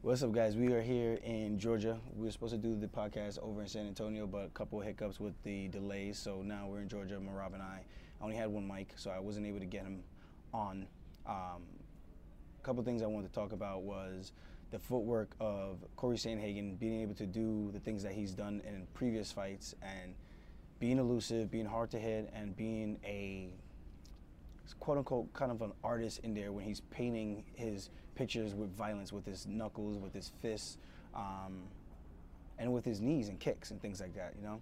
What's up, guys? We are here in Georgia. We were supposed to do the podcast over in San Antonio, but a couple hiccups with the delays. So now we're in Georgia, Merab and I. I only had one mic, so I wasn't able to get him on. Um, a couple things I wanted to talk about was the footwork of Cory Sandhagen, being able to do the things that he's done in previous fights and being elusive, being hard to hit, and being a quote unquote kind of an artist in there when he's painting his pictures with violence, with his knuckles, with his fists, um, and with his knees and kicks and things like that, you know?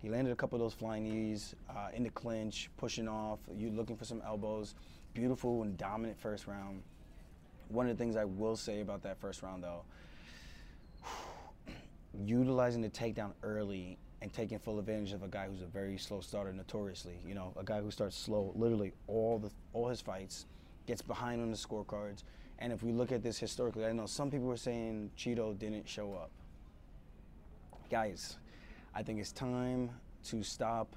He landed a couple of those flying knees uh, in the clinch, pushing off, you looking for some elbows. Beautiful and dominant first round. One of the things I will say about that first round, though, utilizing the takedown early and taking full advantage of a guy who's a very slow starter notoriously. You know, a guy who starts slow literally all the all his fights, gets behind on the scorecards. And if we look at this historically, I know some people were saying Chito didn't show up. Guys, I think it's time to stop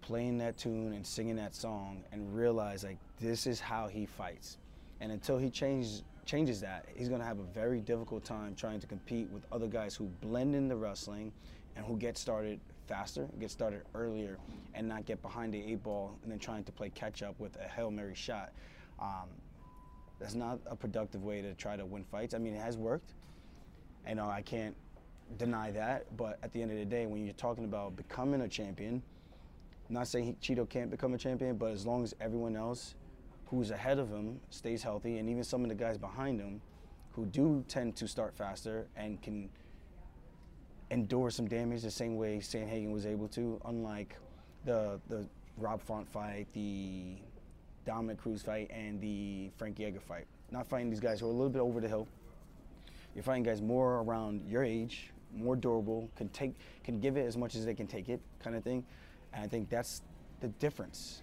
playing that tune and singing that song and realize like this is how he fights. And until he changes changes that, he's to have a very difficult time trying to compete with other guys who blend in the wrestling and who get started faster, get started earlier, and not get behind the eight ball and then trying to play catch up with a Hail Mary shot. Um, that's not a productive way to try to win fights. I mean, it has worked. Know, I can't deny that. But at the end of the day, when you're talking about becoming a champion, not saying he, Chito can't become a champion, but as long as everyone else who's ahead of him stays healthy, and even some of the guys behind him who do tend to start faster and can endure some damage the same way Sandhagen was able to, unlike the the Rob Font fight, the Dominick Cruz fight, and the Frankie Edgar fight. Not fighting these guys who are a little bit over the hill. You're fighting guys more around your age, more durable, can take, can give it as much as they can take it, kind of thing. And I think that's the difference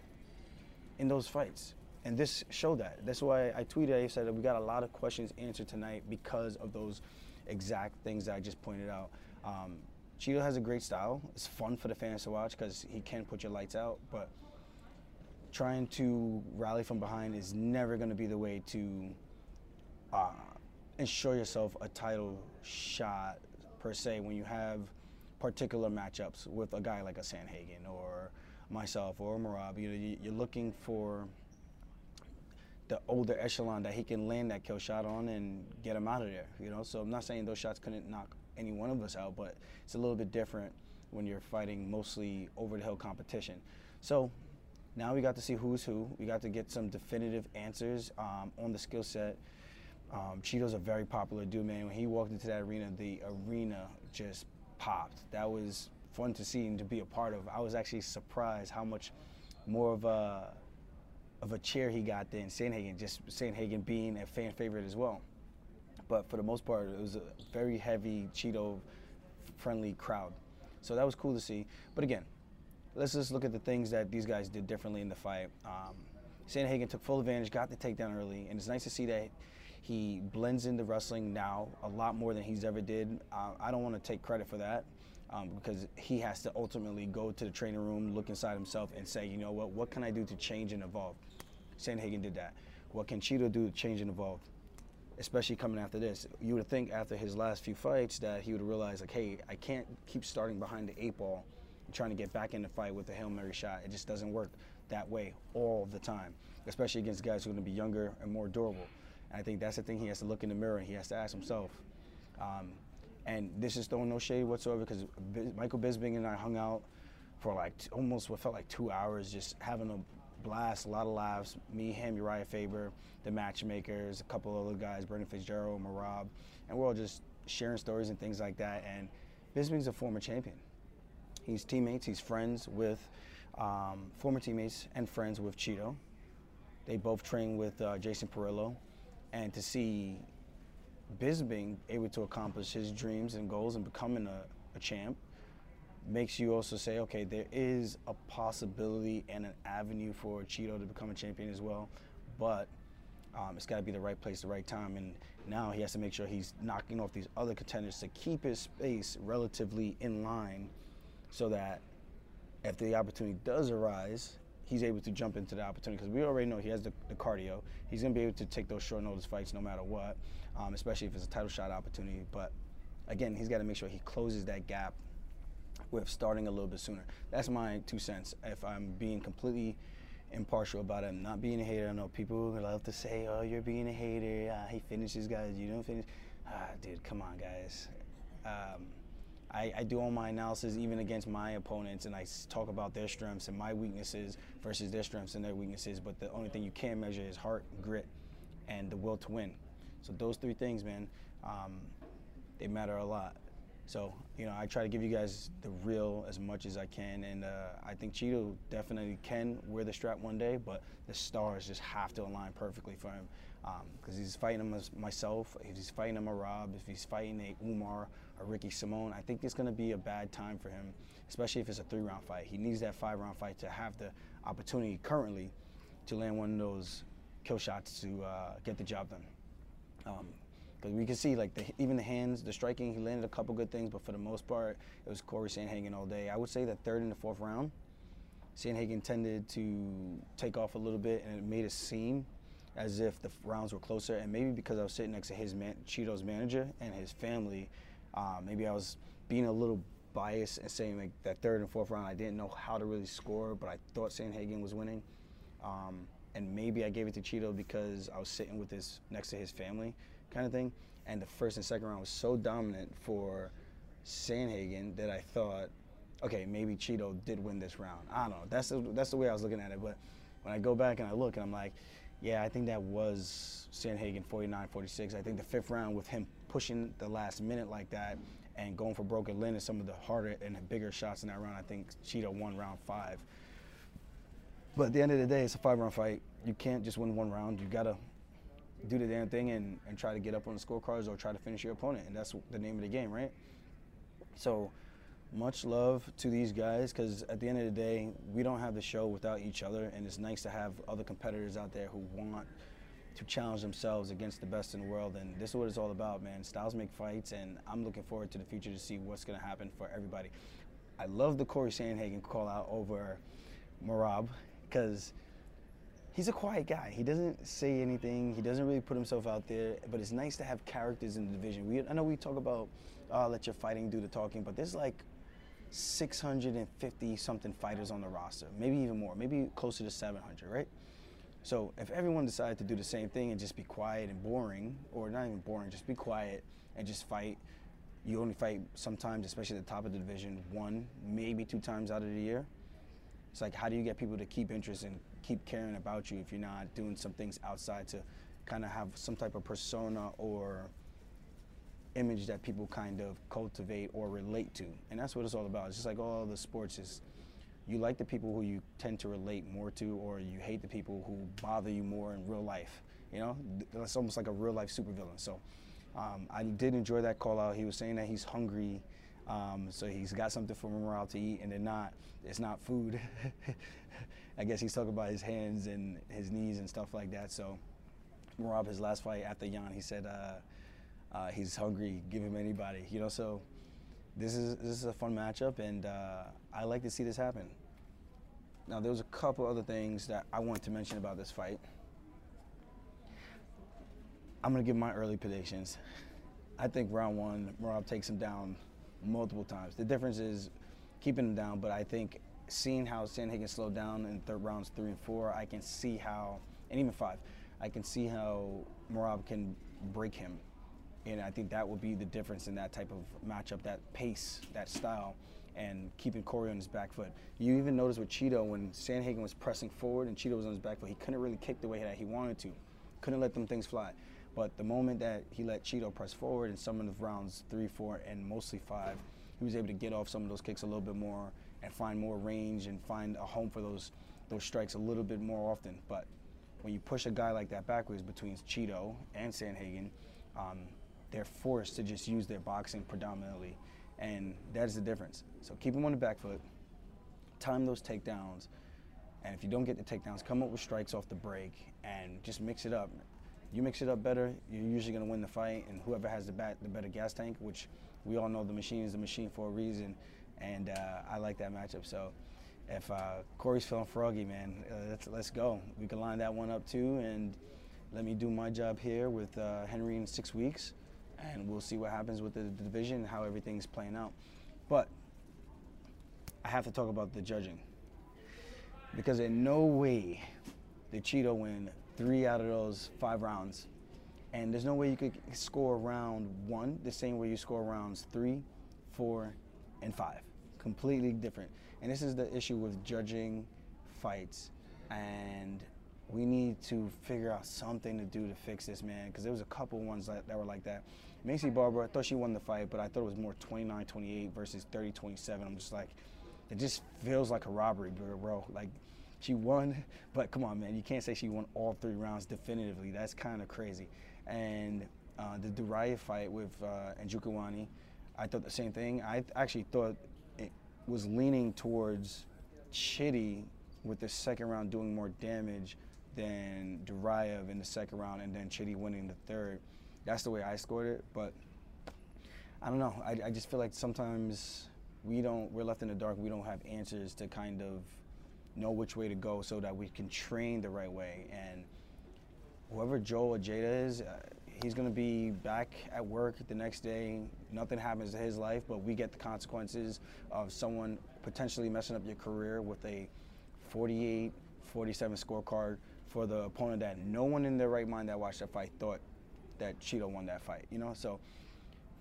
in those fights. And this showed that. That's why I tweeted, I said that we got a lot of questions answered tonight because of those exact things that I just pointed out. Um, Chito has a great style. It's fun for the fans to watch because he can put your lights out, but trying to rally from behind is never going to be the way to uh, ensure yourself a title shot per se when you have particular matchups with a guy like a Sandhagen or myself or Merab. You know, you're looking for the older echelon that he can land that kill shot on and get him out of there. You know, so I'm not saying those shots couldn't knock any one of us out, but it's a little bit different when you're fighting mostly over the hill competition. So now we got to see who's who. We got to get some definitive answers um, on the skill set. Um, Chito's a very popular dude, man. When he walked into that arena, the arena just popped. That was fun to see and to be a part of. I was actually surprised how much more of a of a chair he got than Sandhagen, just Sandhagen being a fan favorite as well. But for the most part, it was a very heavy Chito friendly crowd. So that was cool to see. But again, let's just look at the things that these guys did differently in the fight. Um, Sandhagen took full advantage, got the takedown early, and it's nice to see that he blends into wrestling now a lot more than he's ever did. Uh, I don't want to take credit for that um, because he has to ultimately go to the training room, look inside himself, and say, you know what, what can I do to change and evolve? Sandhagen did that. What can Chito do to change and evolve? Especially coming after this, you would think after his last few fights that he would realize, like, hey, I can't keep starting behind the eight ball trying to get back in the fight with the Hail Mary shot. It just doesn't work that way all the time, especially against guys who are going to be younger and more durable. And I think that's the thing he has to look in the mirror and he has to ask himself. Um, and this is throwing no shade whatsoever because Michael Bisping and I hung out for like almost what felt like two hours, just having a blast, a lot of laughs. Me, him, Uriah Faber, the matchmakers, a couple other guys, Bernie Fitzgerald, Merab, and we're all just sharing stories and things like that. And Bisping's a former champion. He's teammates, he's friends with um, former teammates and friends with Chito. They both train with uh, Jason Parillo. And to see Bisping able to accomplish his dreams and goals and becoming a, a champ makes you also say, okay, there is a possibility and an avenue for Chito to become a champion as well. But um, it's got to be the right place, the right time. And now he has to make sure he's knocking off these other contenders to keep his space relatively in line so that if the opportunity does arise, he's able to jump into the opportunity because we already know he has the, the, cardio. He's going to be able to take those short notice fights no matter what, um, especially if it's a title shot opportunity. But again, he's got to make sure he closes that gap with starting a little bit sooner. That's my two cents. If I'm being completely impartial about it, I'm not being a hater. I know people love to say, "Oh, you're being a hater. Uh, he finishes guys. You don't finish." Ah, dude, come on, guys. Um, I, I, do all my analysis even against my opponents, and I talk about their strengths and my weaknesses versus their strengths and their weaknesses. But the only thing you can measure is heart, grit, and the will to win. So those three things, man, um, they matter a lot. So you know, I try to give you guys the real as much as I can, and uh, I think Chito definitely can wear the strap one day, but the stars just have to align perfectly for him because um, he's fighting him as myself, if he's fighting him a Rob, if he's fighting a Umar or Ricky Simón, I think it's going to be a bad time for him, especially if it's a three-round fight. He needs that five-round fight to have the opportunity currently to land one of those kill shots to uh, get the job done. Because we can see, like, the, even the hands, the striking, he landed a couple good things, but for the most part, it was Cory Sandhagen all day. I would say the third and the fourth round, Sandhagen tended to take off a little bit, and it made it seem as if the rounds were closer. And maybe because I was sitting next to his man, Chito's manager and his family, uh, maybe I was being a little biased and saying like that third and fourth round, I didn't know how to really score, but I thought Sandhagen was winning. Um, and maybe I gave it to Chito because I was sitting with his next to his family, kind of thing. And the first and second round was so dominant for Sandhagen that I thought, okay, maybe Chito did win this round. I don't know. That's the, that's the way I was looking at it. But when I go back and I look and I'm like, yeah, I think that was Sandhagen 49 46. I think the fifth round with him pushing the last minute like that and going for broken Lynn and some of the harder and bigger shots in that round, I think Chito won round five. But at the end of the day, it's a five round fight. You can't just win one round. You got to do the damn thing and, and try to get up on the scorecards or try to finish your opponent. And that's the name of the game, right? So much love to these guys because at the end of the day, we don't have the show without each other, and it's nice to have other competitors out there who want to challenge themselves against the best in the world. And this is what it's all about, man. Styles make fights, and I'm looking forward to the future to see what's going to happen for everybody. I love the Cory Sandhagen call out over Merab because he's a quiet guy. He doesn't say anything. He doesn't really put himself out there. But it's nice to have characters in the division. We, I know we talk about, oh, let your fighting do the talking, but there's like 650 something fighters on the roster, maybe even more, maybe closer to 700, right? So if everyone decided to do the same thing and just be quiet and boring, or not even boring, just be quiet and just fight, you only fight sometimes, especially at the top of the division, one, maybe two times out of the year. It's like, how do you get people to keep interest and keep caring about you if you're not doing some things outside to kind of have some type of persona or image that people kind of cultivate or relate to. And that's what it's all about. It's just like all the sports is you like the people who you tend to relate more to or you hate the people who bother you more in real life. You know, that's almost like a real life supervillain. So um, I did enjoy that call out. He was saying that he's hungry. Um, so he's got something for Merab to eat, and they're not. It's not food. I guess he's talking about his hands and his knees and stuff like that. So Merab, his last fight after Yan, he said, uh, uh, he's hungry. Give him anybody. You know, so this is this is a fun matchup, and uh, I like to see this happen. Now, there was a couple other things that I want to mention about this fight. I'm gonna give my early predictions. I think round one, Merab takes him down multiple times. The difference is keeping him down, but I think seeing how Sandhagen slowed down in third rounds three and four, I can see how, and even five, I can see how Merab can break him and I think that will be the difference in that type of matchup, that pace, that style, and keeping Cory on his back foot. You even notice with Chito when Sandhagen was pressing forward and Chito was on his back foot, he couldn't really kick the way that he wanted to. Couldn't let them things fly. But the moment that he let Chito press forward in some of the rounds three, four, and mostly five, he was able to get off some of those kicks a little bit more and find more range and find a home for those those strikes a little bit more often. But when you push a guy like that backwards between Chito and Sandhagen, um, they're forced to just use their boxing predominantly, and that's the difference. So keep them on the back foot, time those takedowns, and if you don't get the takedowns, come up with strikes off the break and just mix it up. You mix it up better, you're usually going to win the fight, and whoever has the, bat, the better gas tank, which we all know the machine is the machine for a reason, and uh, I like that matchup. So if uh, Cory's feeling froggy, man, uh, let's let's go. We can line that one up too, and let me do my job here with uh, Henry in six weeks, and we'll see what happens with the, division and how everything's playing out. But I have to talk about the judging because in no way did Chito win three out of those five rounds, and there's no way you could score round one the same way you score rounds three, four, and five. Completely different. And this is the issue with judging fights. And we need to figure out something to do to fix this, man. Because there was a couple ones that, that were like that. Maycee Barber, I thought she won the fight, but I thought it was more 29-28 versus 30-27. I'm just like, it just feels like a robbery, bro. Like, she won, but come on, man. You can't say she won all three rounds definitively. That's kind of crazy. And uh, the Duraev fight with uh, Njokuani, I thought the same thing. I actually thought it was leaning towards Chidi with the second round doing more damage than Duraev in the second round, and then Chidi winning the third. That's the way I scored it, but I don't know. I, I just feel like sometimes we don't. We're left in the dark. We don't have answers to kind of know which way to go so that we can train the right way. And whoever Joe Ojeda is, uh, he's going to be back at work the next day. Nothing happens to his life, but we get the consequences of someone potentially messing up your career with a 48, 47 scorecard for the opponent that no one in their right mind that watched that fight thought that Chito won that fight. You know, so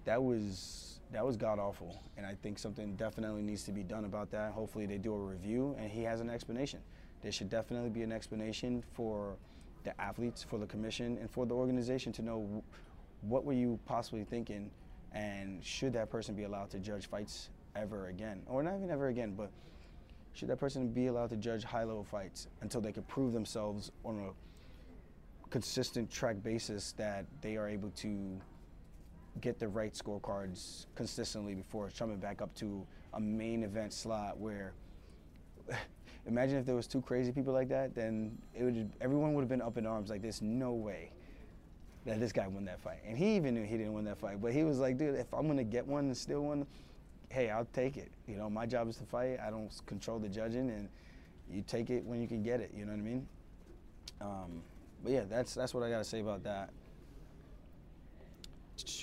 that was that was god awful, and I think something definitely needs to be done about that. Hopefully, they do a review and he has an explanation. There should definitely be an explanation for the athletes, for the commission, and for the organization to know what were you possibly thinking, and should that person be allowed to judge fights ever again, or not even ever again, but should that person be allowed to judge high-level fights until they can prove themselves on a consistent track basis that they are able to get the right scorecards consistently before coming back up to a main event slot where imagine if there was two crazy people like that then it would everyone would have been up in arms like there's no way that this guy won that fight and he even knew he didn't win that fight but he was like dude if i'm to get one and steal one hey i'll take it you know my job is to fight i don't control the judging and you take it when you can get it you know what i mean um, but yeah that's that's what i got to say about that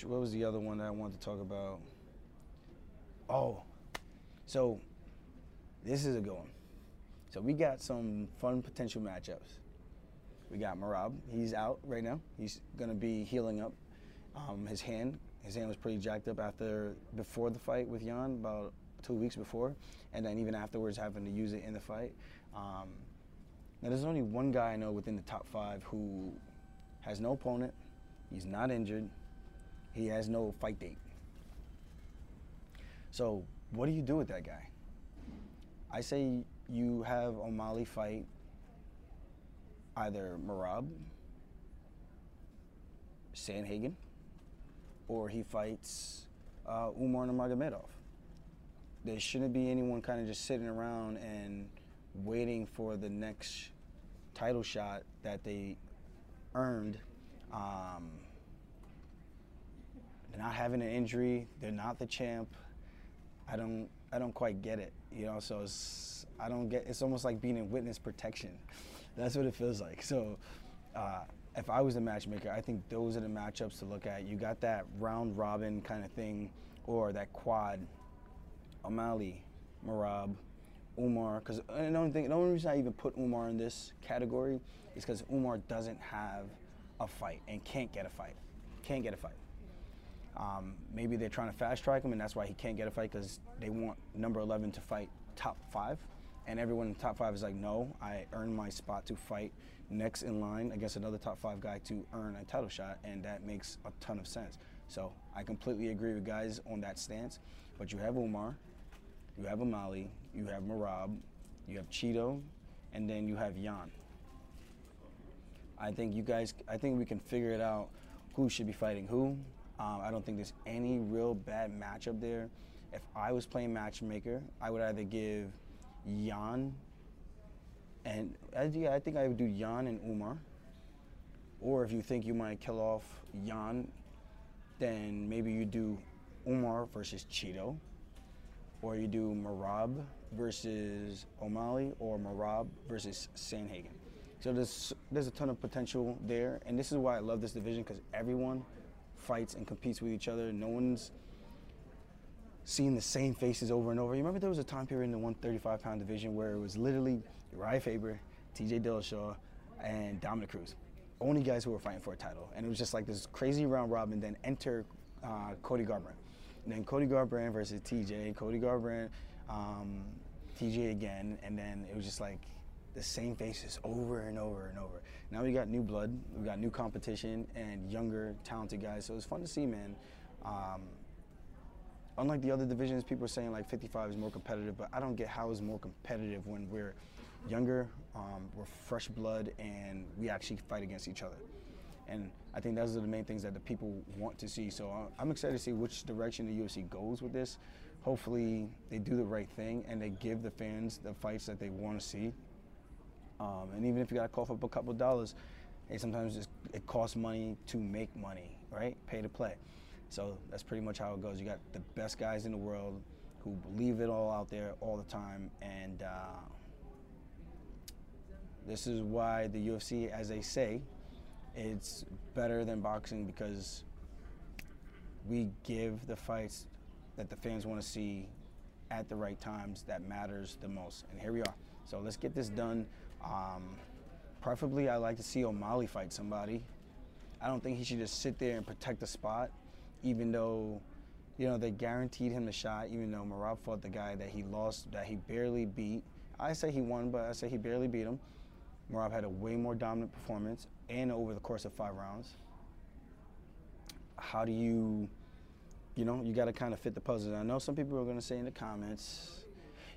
what was the other one that I wanted to talk about? Oh, so this is a good one. So we got some fun potential matchups. We got Merab. He's out right now. He's gonna be healing up. Um, his hand, his hand was pretty jacked up after before the fight with Yan, about two weeks before, and then even afterwards having to use it in the fight. Um, now there's only one guy I know within the top five who has no opponent. He's not injured. He has no fight date. So what do you do with that guy? I say you have O'Malley fight either Merab, Sandhagen, or he fights uh, Umar Nurmagomedov. There shouldn't be anyone kind of just sitting around and waiting for the next title shot that they earned. Um, they're not having an injury. They're not the champ. I don't I don't quite get it. You know, so it's I don't get. It's almost like being in witness protection. That's what it feels like. So. Uh, if I was a matchmaker, I think those are the matchups to look at. You got that round robin kind of thing, or that quad. O'Malley, Merab, Umar. Because the only thing, the only reason I even put Umar in this category is because Umar doesn't have a fight and can't get a fight. Can't get a fight. Um, maybe they're trying to fast track him, and that's why he can't get a fight because they want number 11 to fight top five. And everyone in top five is like, no, I earned my spot to fight next in line against another top five guy to earn a title shot, and that makes a ton of sense. So I completely agree with guys on that stance. But you have Umar, you have O'Malley, you have Merab, you have Chito, and then you have Yan. I think you guys, I think we can figure it out who should be fighting who. Um, I don't think there's any real bad matchup there. If I was playing matchmaker, I would either give Yan and I think I would do Yan and Umar. Or if you think you might kill off Yan, then maybe you do Umar versus Chito. or you do Merab versus O'Malley, or Merab versus Sandhagen. So there's there's a ton of potential there, and this is why I love this division because everyone fights and competes with each other. No one's seeing the same faces over and over. You remember there was a time period in the 135 pound division where it was literally Uriah Faber, T.J. Dillashaw, and Dominick Cruz, only guys who were fighting for a title, and it was just like this crazy round robin. Then enter uh, Cody Garbrandt, and then Cody Garbrandt versus T.J. Cody Garbrandt, um, T.J. again, and then it was just like the same faces over and over and over. Now we got new blood, we got new competition, and younger, talented guys. So it's fun to see, man. Um, unlike the other divisions, people are saying like 55 is more competitive, but I don't get how it's more competitive when we're younger, um, we're fresh blood, and we actually fight against each other. And I think those are the main things that the people want to see. So uh, I'm excited to see which direction the UFC goes with this. Hopefully, they do the right thing and they give the fans the fights that they want to see. Um, and even if you got to cough up a couple dollars, hey, sometimes just, it costs money to make money, right? Pay to play. So that's pretty much how it goes. You got the best guys in the world who believe it all out there all the time, and uh, this is why the UFC, as they say, it's better than boxing because we give the fights that the fans want to see at the right times that matters the most. And here we are. So let's get this done. Um, preferably, I like to see O'Malley fight somebody. I don't think he should just sit there and protect the spot, even though, you know, they guaranteed him the shot. Even though Merab fought the guy that he lost, that he barely beat. I say he won, but I say he barely beat him. Merab had a way more dominant performance, and over the course of five rounds. How do you, you know, you got to kind of fit the puzzle. I know some people are going to say in the comments,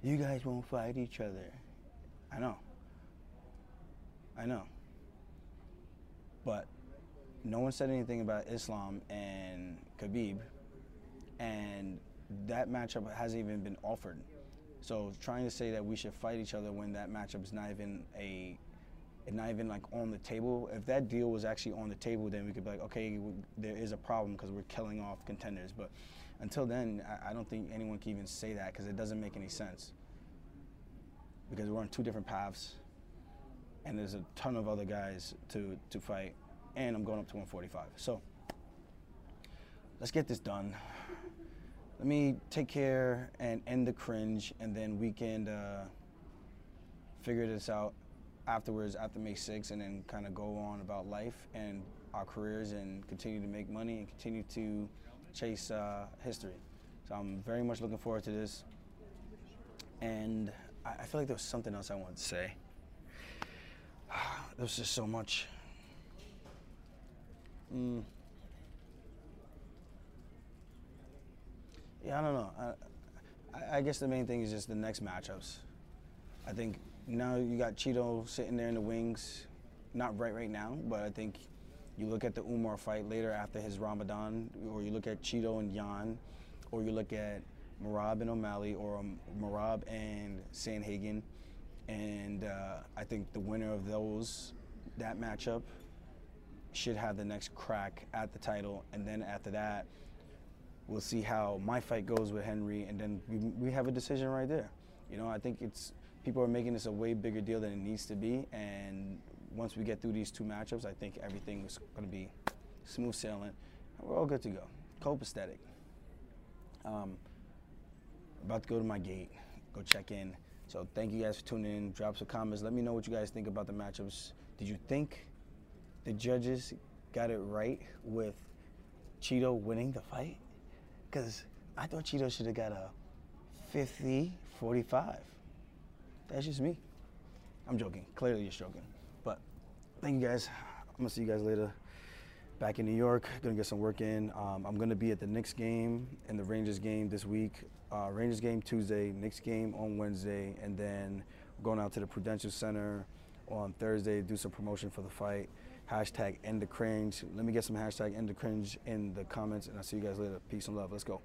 you guys won't fight each other. I know. I know. But no one said anything about Islam and Khabib, and that matchup hasn't even been offered. So trying to say that we should fight each other when that matchup is not even a, not even like on the table. If that deal was actually on the table, then we could be like, okay, there is a problem because we're killing off contenders. But until then, I, don't think anyone can even say that because it doesn't make any sense. Because we're on two different paths and there's a ton of other guys to, to fight, and I'm going up to 145. So let's get this done. Let me take care and end the cringe, and then we can uh, figure this out afterwards, after May 6th, and then kind of go on about life and our careers and continue to make money and continue to chase uh, history. So I'm very much looking forward to this. And I, I feel like there was something else I wanted to say. There's just so much. Mm. Yeah, I don't know. I, I guess the main thing is just the next matchups. I think now you got Chito sitting there in the wings, not right right now, but I think you look at the Umar fight later after his Ramadan, or you look at Chito and Yan, or you look at Merab and O'Malley, or Merab and Sandhagen and uh, I think the winner of those, that matchup, should have the next crack at the title. And then after that, we'll see how my fight goes with Henry, and then we, we have a decision right there. You know, I think it's people are making this a way bigger deal than it needs to be, and once we get through these two matchups, I think everything is going to be smooth sailing, and we're all good to go. Copacetic. Um, about to go to my gate, go check in. So thank you guys for tuning in. Drop some comments. Let me know what you guys think about the matchups. Did you think the judges got it right with Chito winning the fight? Because I thought Chito should have got a 50 45. That's just me. I'm joking. Clearly, you're joking. But thank you guys. I'm going to see you guys later. Back in New York, gonna get some work in. Um, I'm gonna be at the Knicks game and the Rangers game this week uh, Rangers game Tuesday, Knicks game on Wednesday, and then going out to the Prudential Center on Thursday to do some promotion for the fight. Hashtag end the cringe. Let me get some hashtag end the cringe in the comments, and I'll see you guys later. Peace and love. Let's go.